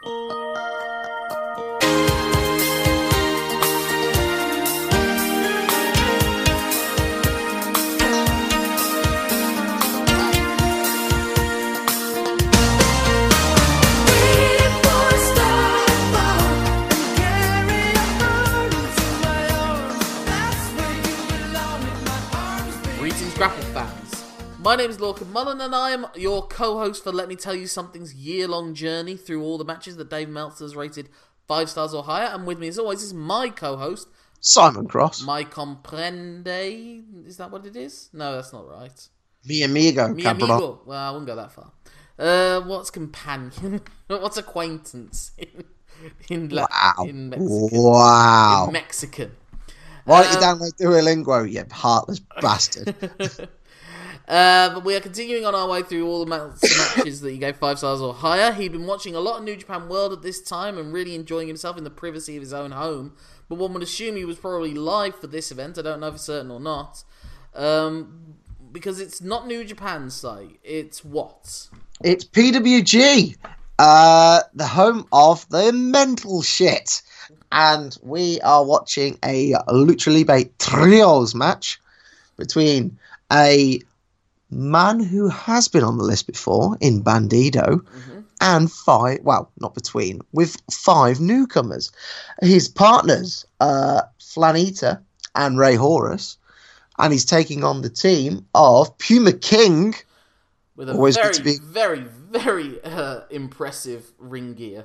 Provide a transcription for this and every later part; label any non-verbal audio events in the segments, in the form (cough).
Greetings, My name is Lorcan Mullen, and I am your co-host for Let Me Tell You Something's year-long journey through all the matches that Dave Meltzer has rated five stars or higher. And with me, as always, is my co-host, Simon Cross. my comprende. Is that what it is? No, that's not right. Mi amigo, Mi cabrón. amigo. Well, I wouldn't go that far. Uh, what's companion? (laughs) what's acquaintance in in, La- Wow. in Mexican? Wow. In Mexican. Why don't you Um, download Duolingo, you heartless bastard? (laughs) Uh, but we are continuing on our way through all the (coughs) matches that you gave five stars or higher. He'd been watching a lot of New Japan World at this time and really enjoying himself in the privacy of his own home. But one would assume he was probably live for this event. I don't know for certain or not. Um, because it's not New Japan's site. It's what? it's PWG, uh, the home of the mental shit. And we are watching a Lucha Libre Trios match between a man who has been on the list before in Bandido and five, well, not between, with five newcomers. His partners, uh, Flamita and Rey Horus, and he's taking on the team of Puma King. With a Always very, be- very, very uh, impressive ring gear.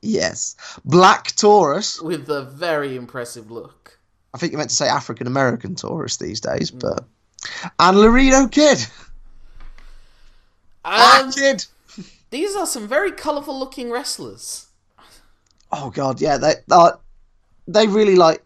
Yes. Black Taurus. With a very impressive look. I think you meant to say African American Taurus these days, but. And Laredo Kid. (laughs) Um, these are some very colourful looking wrestlers. Oh, God, yeah. They, uh, they really like.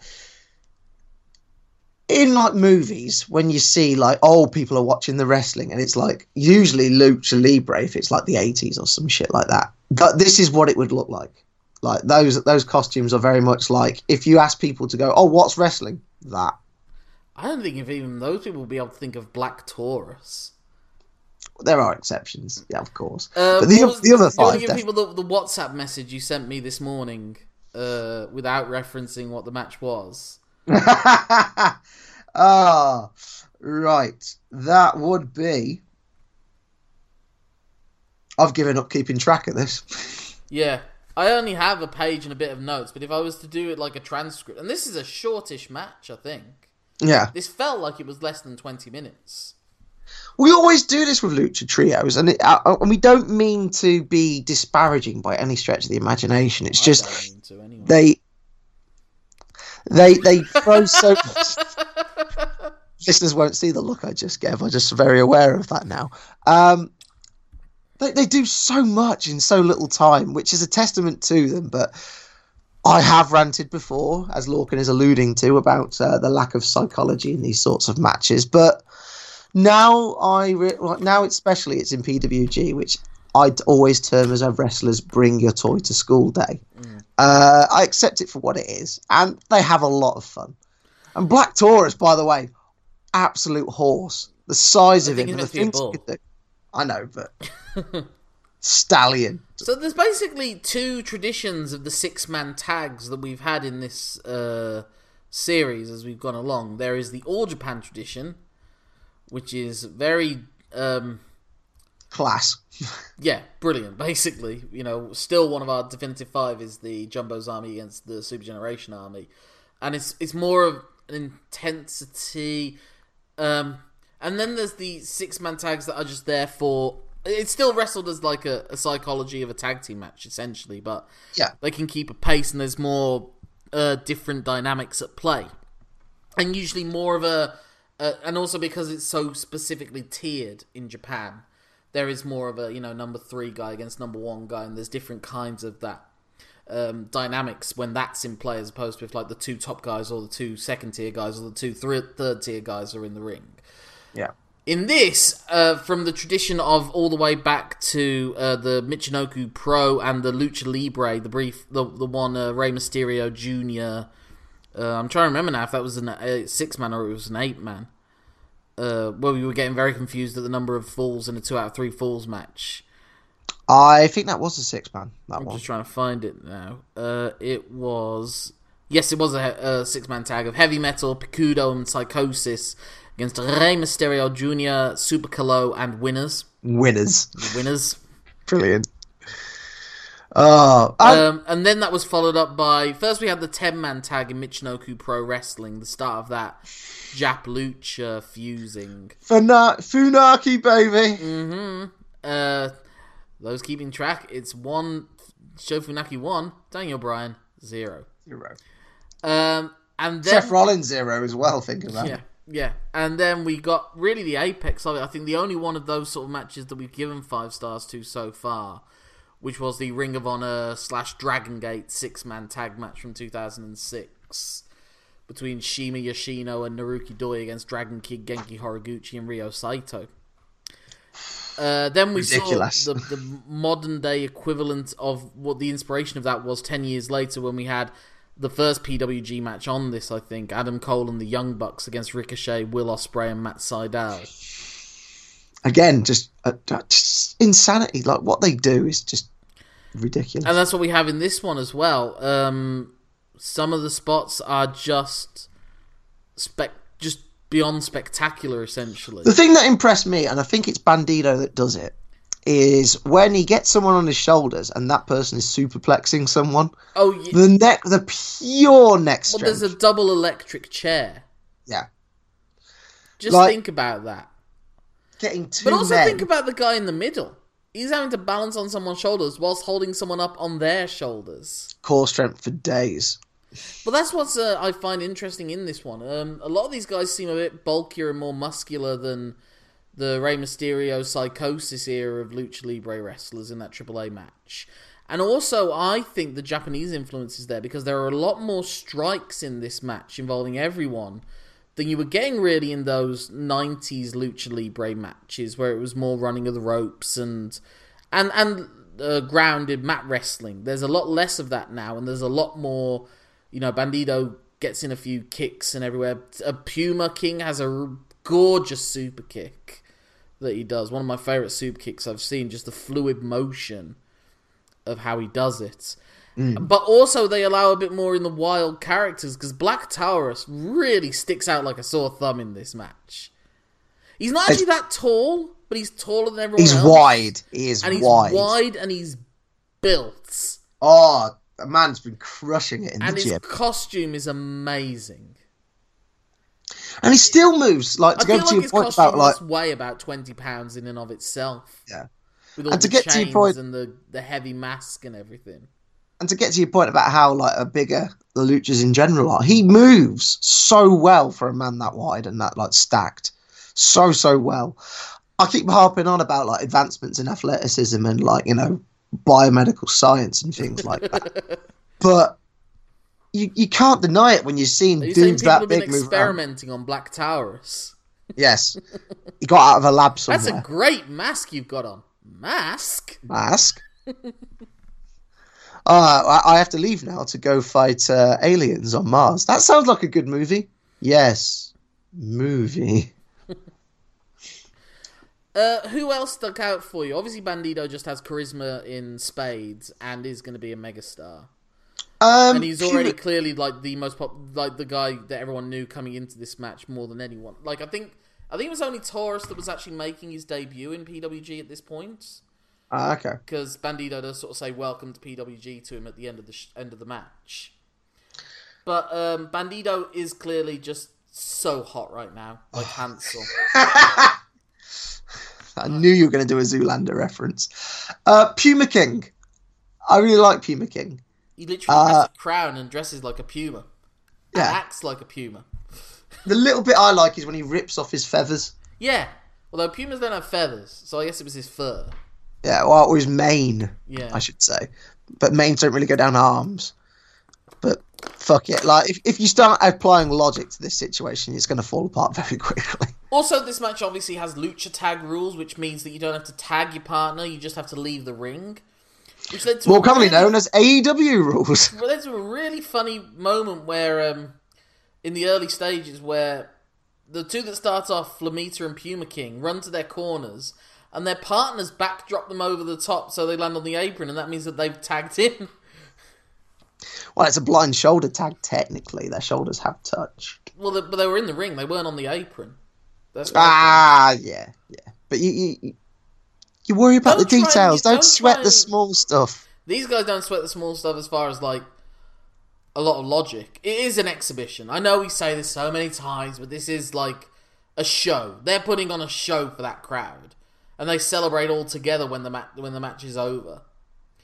In like movies, when you see like old people are watching the wrestling, and it's like usually lucha libre if it's like the eighties or some shit like that. But this is what it would look like. Like those those costumes are very much like if you ask people to go, "Oh, what's wrestling?" That I don't think if even those people will be able to think of Black Taurus. There are exceptions, yeah, of course. Uh, but the, was- the other do you want five, give people the, the WhatsApp message you sent me this morning uh, without referencing what the match was? (laughs) ah, right. That would be. I've given up keeping track of this. (laughs) Yeah, I only have a page and a bit of notes, but if I was to do it like a transcript, and this is a shortish match, I think yeah, this felt like it was less than twenty minutes. We always do this with lucha trios, and it, uh, and we don't mean to be disparaging by any stretch of the imagination. It's I just anyway. they they they throw so (laughs) much. Listeners won't see the look I just gave. I'm just very aware of that now. Um, they they do so much in so little time, which is a testament to them. But I have ranted before, as Lorcan is alluding to, about uh, the lack of psychology in these sorts of matches. But now I re- now especially it's in PWG, which I'd always term as a wrestler's bring your toy to school day. Uh, I accept it for what it is, and they have a lot of fun. And Black Taurus, by the way, absolute horse. The size I of him, and the meant to be a things he could do. I know, but (laughs) stallion. So there's basically two traditions of the six man tags that we've had in this uh, series as we've gone along. There is the All Japan tradition, which is very um, Class. (laughs) yeah, brilliant. (laughs) Basically, you know, still one of our definitive five is the Jumbo's army against the Super Generation army, and it's it's more of an intensity. Um, and then there's the six man tags that are just there for. It's still wrestled as like a, a psychology of a tag team match, essentially, but Yeah. they can keep a pace and there's more uh, different dynamics at play, and usually more of a. Uh, and also because it's so specifically tiered in Japan, there is more of a you know number three guy against number one guy, and there's different kinds of that um, dynamics when that's in play, as opposed to if like the two top guys or the two second tier guys or the two three, third tier guys are in the ring. Yeah. In this, uh, from the tradition of all the way back to uh, the Michinoku Pro and the Lucha Libre, the brief, the the one uh, Rey Mysterio Jr. Uh, I'm trying to remember now if that was a six man or it was an eight man. Uh, where we were getting very confused at the number of falls in a two out of three falls match. I think that was a six man. That I'm one. just trying to find it now. Uh, it was yes, it was a, a six man tag of Heavy Metal, Picudo, and Psychosis against Rey Mysterio Jr., Super Calo, and Winners. Winners. The winners. (laughs) Brilliant. Oh, and- Um, and then that was followed up by first we had the ten man tag in Michinoku Pro Wrestling, the start of that Jap Lucha fusing. Funa- Funaki, baby. Mm-hmm. Uh, those keeping track, it's one Sho Funaki one, Daniel Bryan zero. Zero. Um, and then Seth Rollins zero as well. Think of that. yeah, yeah, and then we got really the apex of it. I think the only one of those sort of matches that we've given five stars to so far, which was the Ring of Honor slash Dragon Gate six man tag match from two thousand and six between CIMA Yoshino and Naruki Doi against Dragon Kid, Genki Horiguchi, and Ryo Saito. Uh, then we Ridiculous. saw the, the modern day equivalent of what the inspiration of that was 10 years later when we had the first PWG match on this, I think. Adam Cole and the Young Bucks against Ricochet, Will Ospreay, and Matt Sydal. Again, just, uh, just insanity. Like what they do is just ridiculous. And that's what we have in this one as well. Um, some of the spots are just spec, just beyond spectacular, essentially. The thing that impressed me, and I think it's Bandido that does it, is when he gets someone on his shoulders and that person is superplexing someone. Oh, yeah. The neck, the pure neck Well, there's a double electric chair. Yeah, Just Like- think about that. Getting two But also men. think about the guy in the middle. He's having to balance on someone's shoulders whilst holding someone up on their shoulders. core strength for days. But that's what uh, I find interesting in this one. Um, a lot of these guys seem a bit bulkier and more muscular than the Rey Mysterio Psychosis era of Lucha Libre wrestlers in that AAA match. And also, I think the Japanese influence is there because there are a lot more strikes in this match involving everyone than you were getting really in those 90s Lucha Libre matches where it was more running of the ropes and and and uh, grounded mat wrestling. There's a lot less of that now, and there's a lot more. You know, Bandido gets in a few kicks and everywhere. A Puma King has a gorgeous super kick that he does. One of my favorite super kicks I've seen. Just the fluid motion of how he does it. Mm. But also, they allow a bit more in the wild characters because Black Taurus really sticks out like a sore thumb in this match. He's not actually that tall, but he's taller than everyone He's else. wide. He is And he's wide. wide. and he's built. Oh, the man's been crushing it in And the his gym. costume is amazing. And he still moves. Like I to go feel to like your his point about like weigh about 20 pounds in and of itself. yeah. With all And to the get to your chains point- and the, the heavy mask and everything. And to get to your point about how like a bigger the luchas in general are, he moves so well for a man that wide and that like stacked, so so well. I keep harping on about like advancements in athleticism and like you know biomedical science and things like that, (laughs) but you you can't deny it when you're seeing Are you dudes that have been big move experimenting on Black Taurus? Yes, he got out of a lab somewhere. (laughs) That's a great mask you've got on. Mask? Mask. (laughs) Uh, I I have to leave now to go fight uh, aliens on Mars. That sounds like a good movie. Yes, movie. (laughs) Uh, who else stuck out for you? Obviously, Bandido just has charisma in spades and is going to be a megastar. Um, and he's already clearly like the most pop, like the guy that everyone knew coming into this match more than anyone. Like I think, I think it was only Taurus that was actually making his debut in PWG at this point Ah, okay. because Bandido does sort of say "Welcome to PWG" to him at the end of the sh- end of the match. But um, Bandido is clearly just so hot right now, like Hansel. (laughs) I knew you were going to do a Zoolander reference. Uh, Puma King. I really like Puma King. He literally Uh, has a crown and dresses like a puma. Yeah. acts like a puma. The little bit I like is when he rips off his feathers. Yeah. Although pumas don't have feathers, so I guess it was his fur. Yeah, well, it was mane, Yeah. I should say. But manes don't really go down arms. But fuck it. Like, if, if you start applying logic to this situation, it's going to fall apart (laughs) very quickly. Also, this match obviously has lucha tag rules, which means that you don't have to tag your partner; you just have to leave the ring. Which led to More commonly really, known as AEW rules. (laughs) well, to a really funny moment where, um, in the early stages, where the two that start off, Flamita and Puma King, run to their corners, and their partners backdrop them over the top so they land on the apron, and that means that they've tagged in. (laughs) Well, it's a blind shoulder tag. Technically, their shoulders have touched. Well, they, but they were in the ring; they weren't on the apron. That's Ah, yeah, yeah. But you, you, you worry about Don't the try and- details. don't Don't sweat try the small stuff. These guys don't sweat the small stuff as far as like a lot of logic. It is an exhibition. I know we say this so many times, but this is like a show. They're putting on a show for that crowd, and they celebrate all together when the ma- when the match is over.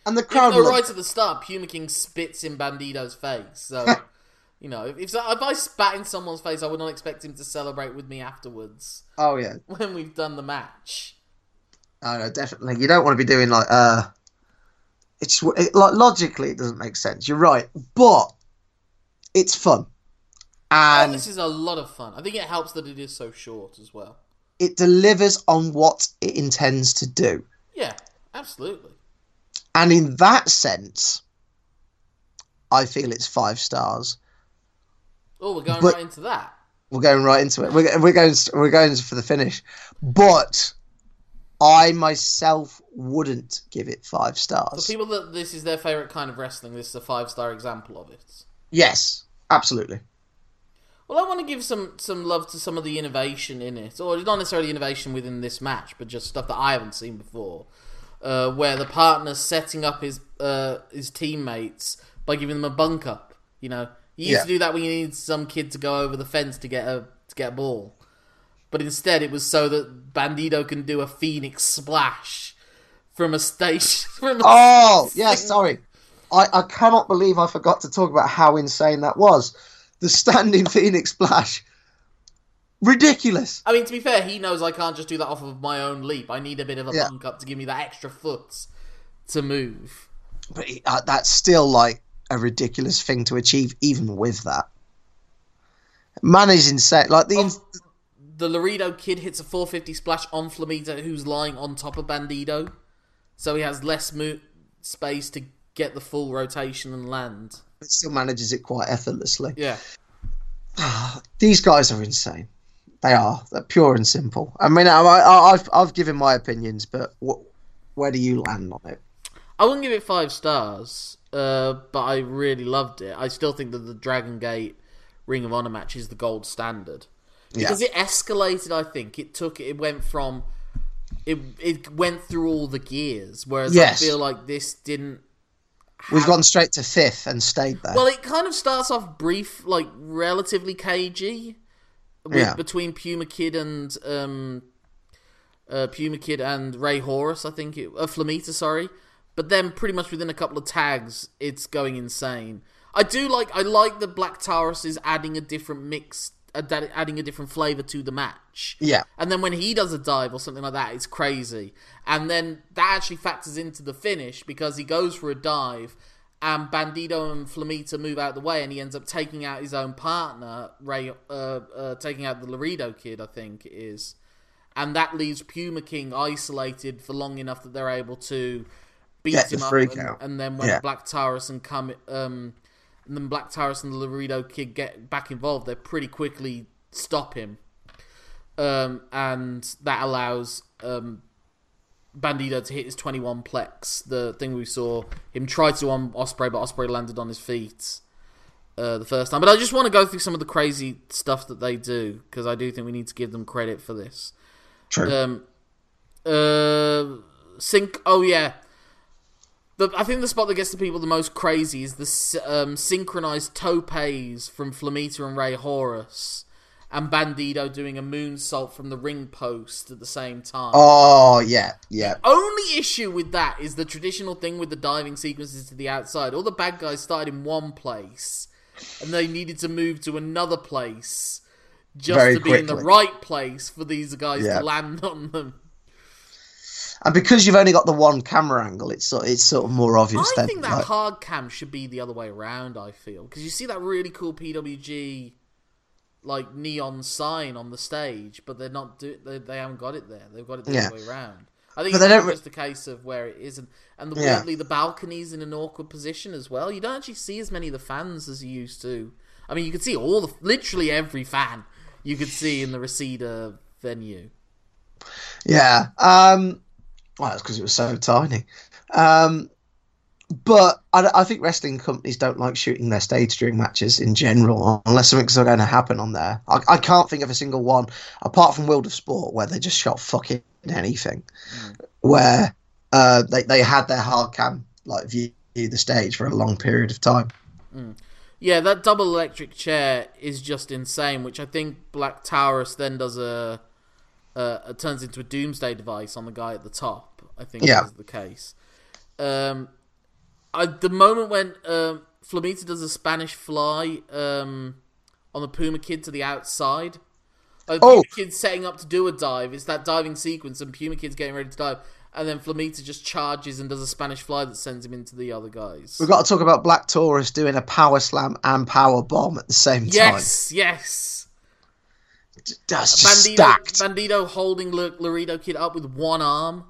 And the Even crowd, though right at the start, Puma King spits in Bandido's face. So, (laughs) you know, if, if I spat in someone's face, I would not expect him to celebrate with me afterwards oh yeah, (laughs) when we've done the match. oh no, definitely. You don't want to be doing like uh, it's it, like logically it doesn't make sense. You're right, but it's fun, Oh, and this is a lot of fun. I think it helps that it is so short as well. It delivers on what it intends to do. Yeah, absolutely. And in that sense, I feel it's five stars. Oh, we're going But- right into that. We're going right into it. We're, we're going we're going for the finish, but I myself wouldn't give it five For stars. people that this is their favorite kind of wrestling, this is a five star example of it. Yes, absolutely. Well, I want to give some some love to some of the innovation in it, or not necessarily innovation within this match, but just stuff that I haven't seen before, uh, where the partner's setting up his uh, his teammates by giving them a bunk up. You know, you used Yeah. to do that when you need some kid to go over the fence to get a to get a ball, but instead it was so that Bandido can do a phoenix splash from a station. (laughs) From a Oh (laughs) yes, sorry. I, I cannot believe I forgot to talk about how insane that was. The standing (laughs) Phoenix splash, ridiculous. I mean, to be fair, he knows I can't just do that off of my own leap. I need a bit of a Yeah. bunk up to give me that extra foot to move. But uh, that's still like a ridiculous thing to achieve, even with that. Man is insane. Like the The Laredo kid hits a 450 splash on Flamita, who's lying on top of Bandido, so he has less mo- space to get the full rotation and land. It still manages it quite effortlessly. Yeah, (sighs) These guys are insane. They are. They're pure and simple. I mean, I, I, I've I've given my opinions, but wh- where do you land on it? I wouldn't give it five stars, uh, but I really loved it. I still think that the Dragon Gate Ring of Honor match is the gold standard because it escalated. I think it took it went from it it went through all the gears, whereas Yes. I feel like this didn't. We've gone straight to fifth and stayed there. Well, it kind of starts off brief, like relatively cagey, with, Yeah. between Puma Kid and um, uh, Puma Kid and Rey Horus. I think it, uh, Flamita, sorry. But then, pretty much within a couple of tags, it's going insane. I do like. I like the Black Taurus is adding a different mix, adding a different flavor to the match. yeah, And then when he does a dive or something like that, it's crazy. And then that actually factors into the finish because he goes for a dive and Bandido and Flamita move out the way and he ends up taking out his own partner, Ray, uh, uh, taking out the Laredo kid, I think it is. And that leaves Puma King isolated for long enough that they're able to beat Get the him up. freak And, out. and then when Yeah. Black Taurus and come, um, and then Black Taurus and the Laredo kid get back involved, they pretty quickly stop him um, and that allows um, Bandido to hit his 21 plex. The thing we saw him try to on Ospreay, but Ospreay landed on his feet uh, the first time. But I just want to go through some of the crazy stuff that they do because I do think we need to give them credit for this. true. Um, uh, sync. Oh yeah. The, I think the spot that gets the people the most crazy is the um, synchronized topes from Flamita and Rey Horus, and Bandido doing a moonsault from the ring post at the same time. oh yeah, yeah. The Only issue with that is the traditional thing with the diving sequences to the outside. All the bad guys started in one place, and they needed to move to another place just Very to be in the right place for these guys Yeah. to land on them. And because you've only got the one camera angle, it's sort it's sort of more obvious. I then, think that like- hard cam should be the other way around. I feel because you see that really cool PWG like neon sign on the stage, but they're not do they, they haven't got it there. They've got it the Yeah. other way around. I think But it's just a case of where it isn't, and the Yeah. weirdly the balconies in an awkward position as well. You don't actually see as many of the fans as you used to. I mean, you could see all the literally every fan you could see in the Reseda venue. Yeah. Um, well, that's because it was so tiny. Um, but I, I, think wrestling companies don't like shooting their stage during matches in general, unless something's going to happen on there. I, I, can't think of a single one, apart from World of Sport, where they just shot fucking anything, mm. where uh, they, they had their hard cam like view the stage for a long period of time. Mm. Yeah, that double electric chair is just insane. Which I think Black Taurus then does a, a, turns into a doomsday device on the guy at the top. I think yeah. is the case. Um, I, the moment when um, Flamita does a Spanish fly um, on the Puma Kid to the outside. Uh, oh. Puma Kid's setting up to do a dive. It's that diving sequence, and Puma Kid's getting ready to dive and then Flamita just charges and does a Spanish fly that sends him into the other guys. We've got to talk about Black Taurus doing a power slam and power bomb at the same time. Yes, yes. That's Bandido, stacked. Bandido holding L- Laredo Kid up with one arm.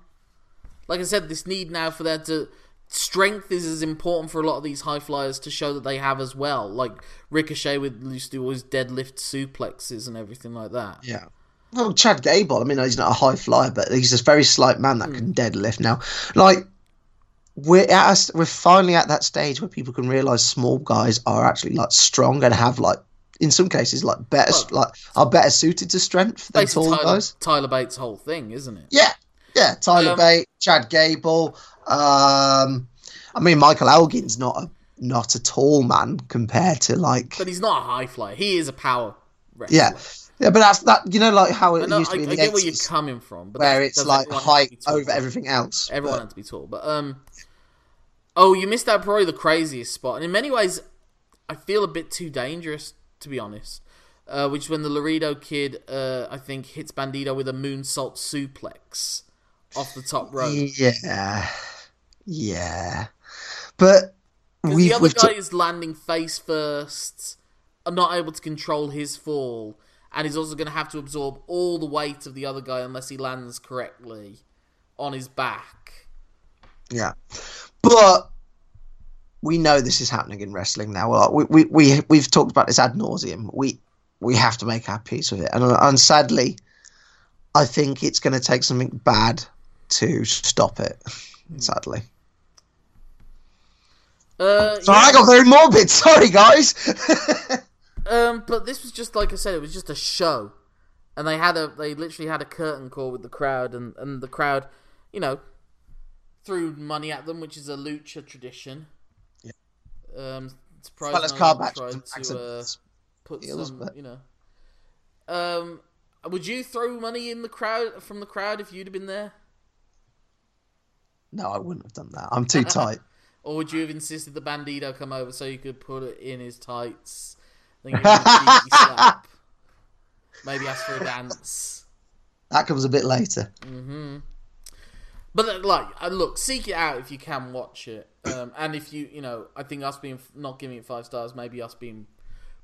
Like I said, this need now for that to strength is as important for a lot of these high flyers to show that they have as well. Like Ricochet with used to his deadlift suplexes and everything like that. Yeah. Well, Chad Gable, I mean, he's not a high flyer, but he's a very slight man that mm. can deadlift now. Like, we're at a, we're finally at that stage where people can realize small guys are actually like strong and have like in some cases like better well, like are better suited to strength than tall Tyler, guys. Tyler Bates' whole thing, isn't it? Yeah, yeah. Tyler um, Bates, Chad Gable. Um, I mean, Michael Elgin's not a not a tall man compared to like. But he's not a high flyer. He is a power. Wrestler. Yeah, yeah, but that's that. You know, like how it know, used to be I, in the I get where you're coming from, but where it's like height over everything else. Everyone but... had to be tall, but um, oh, you missed out probably the craziest spot, and in many ways, I feel a bit too dangerous to be honest. Uh, which when the Laredo kid, uh, I think, hits Bandido with a moonsault suplex off the top rope. Yeah, yeah, but we the other guy t- is landing face first, not able to control his fall and he's also going to have to absorb all the weight of the other guy unless he lands correctly on his back. Yeah, but we know this is happening in wrestling now. We we we we've talked about this ad nauseum. We we have to make our peace with it, and and sadly, I think it's going to take something bad to stop it. Sadly. Uh, so yeah. I got very morbid. (laughs) Sorry, guys. (laughs) Um, but this was just like I said, it was just a show, and they had a they literally had a curtain call with the crowd, and and the crowd, you know, threw money at them, which is a lucha tradition. Yeah. Um, surprisingly, well, car match tried to uh, put some, but... you know. Um, would you throw money in the crowd from the crowd if you'd have been there? No, I wouldn't have done that. I'm too (laughs) tight. or would you have insisted the bandito come over so you could put it in his tights? Then slap. (laughs) Maybe ask for a dance. That comes a bit later. Mm-hmm. But uh, like, uh, look, seek it out if you can watch it, um, and if you, you know, I think us being not giving it five stars, maybe us being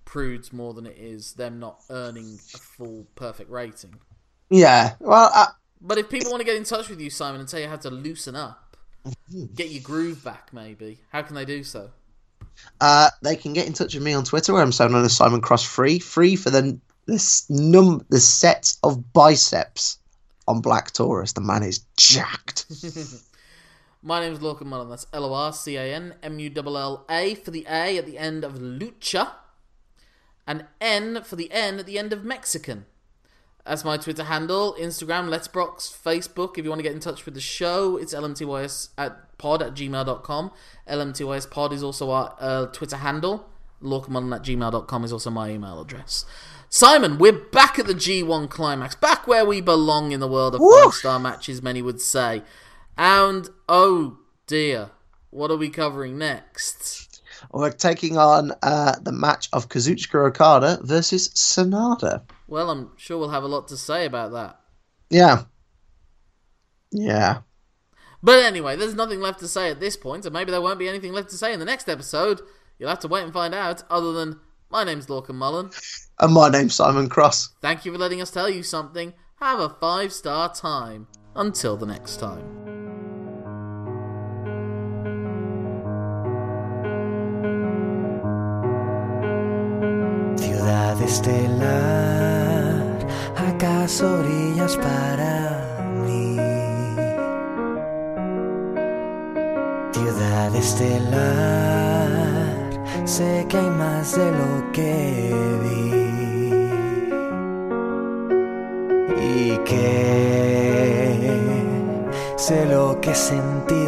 prudes more than it is them not earning a full perfect rating. Yeah, well, uh, but if people want to get in touch with you, Simon, and tell you how to loosen up, get your groove back, maybe how can they do so? Uh, they can get in touch with me on Twitter, where I'm so known as Simon Cross Free. Free for the this num the set of biceps on Black Taurus. The man is jacked. (laughs) My name is Lorcan Mullen. That's L O R C A N M U L L A for the A at the end of Lucha, and N for the N at the end of Mexican. That's my Twitter handle, Instagram, Letterboxd, Facebook. If you want to get in touch with the show, it's lmtys at pod at gmail.com. LMTYS pod is also our uh, Twitter handle. Lorcamon at gmail.com is also my email address. Simon, we're back at the G1 climax, back where we belong in the world of five star matches, many would say. And oh dear, what are we covering next? We're taking on uh, the match of Kazuchika Okada versus Sanada. Well, I'm sure we'll have a lot to say about that. Yeah. Yeah. But anyway, there's nothing left to say at this point, and maybe there won't be anything left to say in the next episode. You'll have to wait and find out, other than my name's Lorcan Mullen. And my name's Simon Cross. Thank you for letting us tell you something. Have a five star time. Until the next time. ciudad estelar, acaso brillas para mí. Ciudad estelar, sé que hay más de lo que vi. Y que sé lo que sentí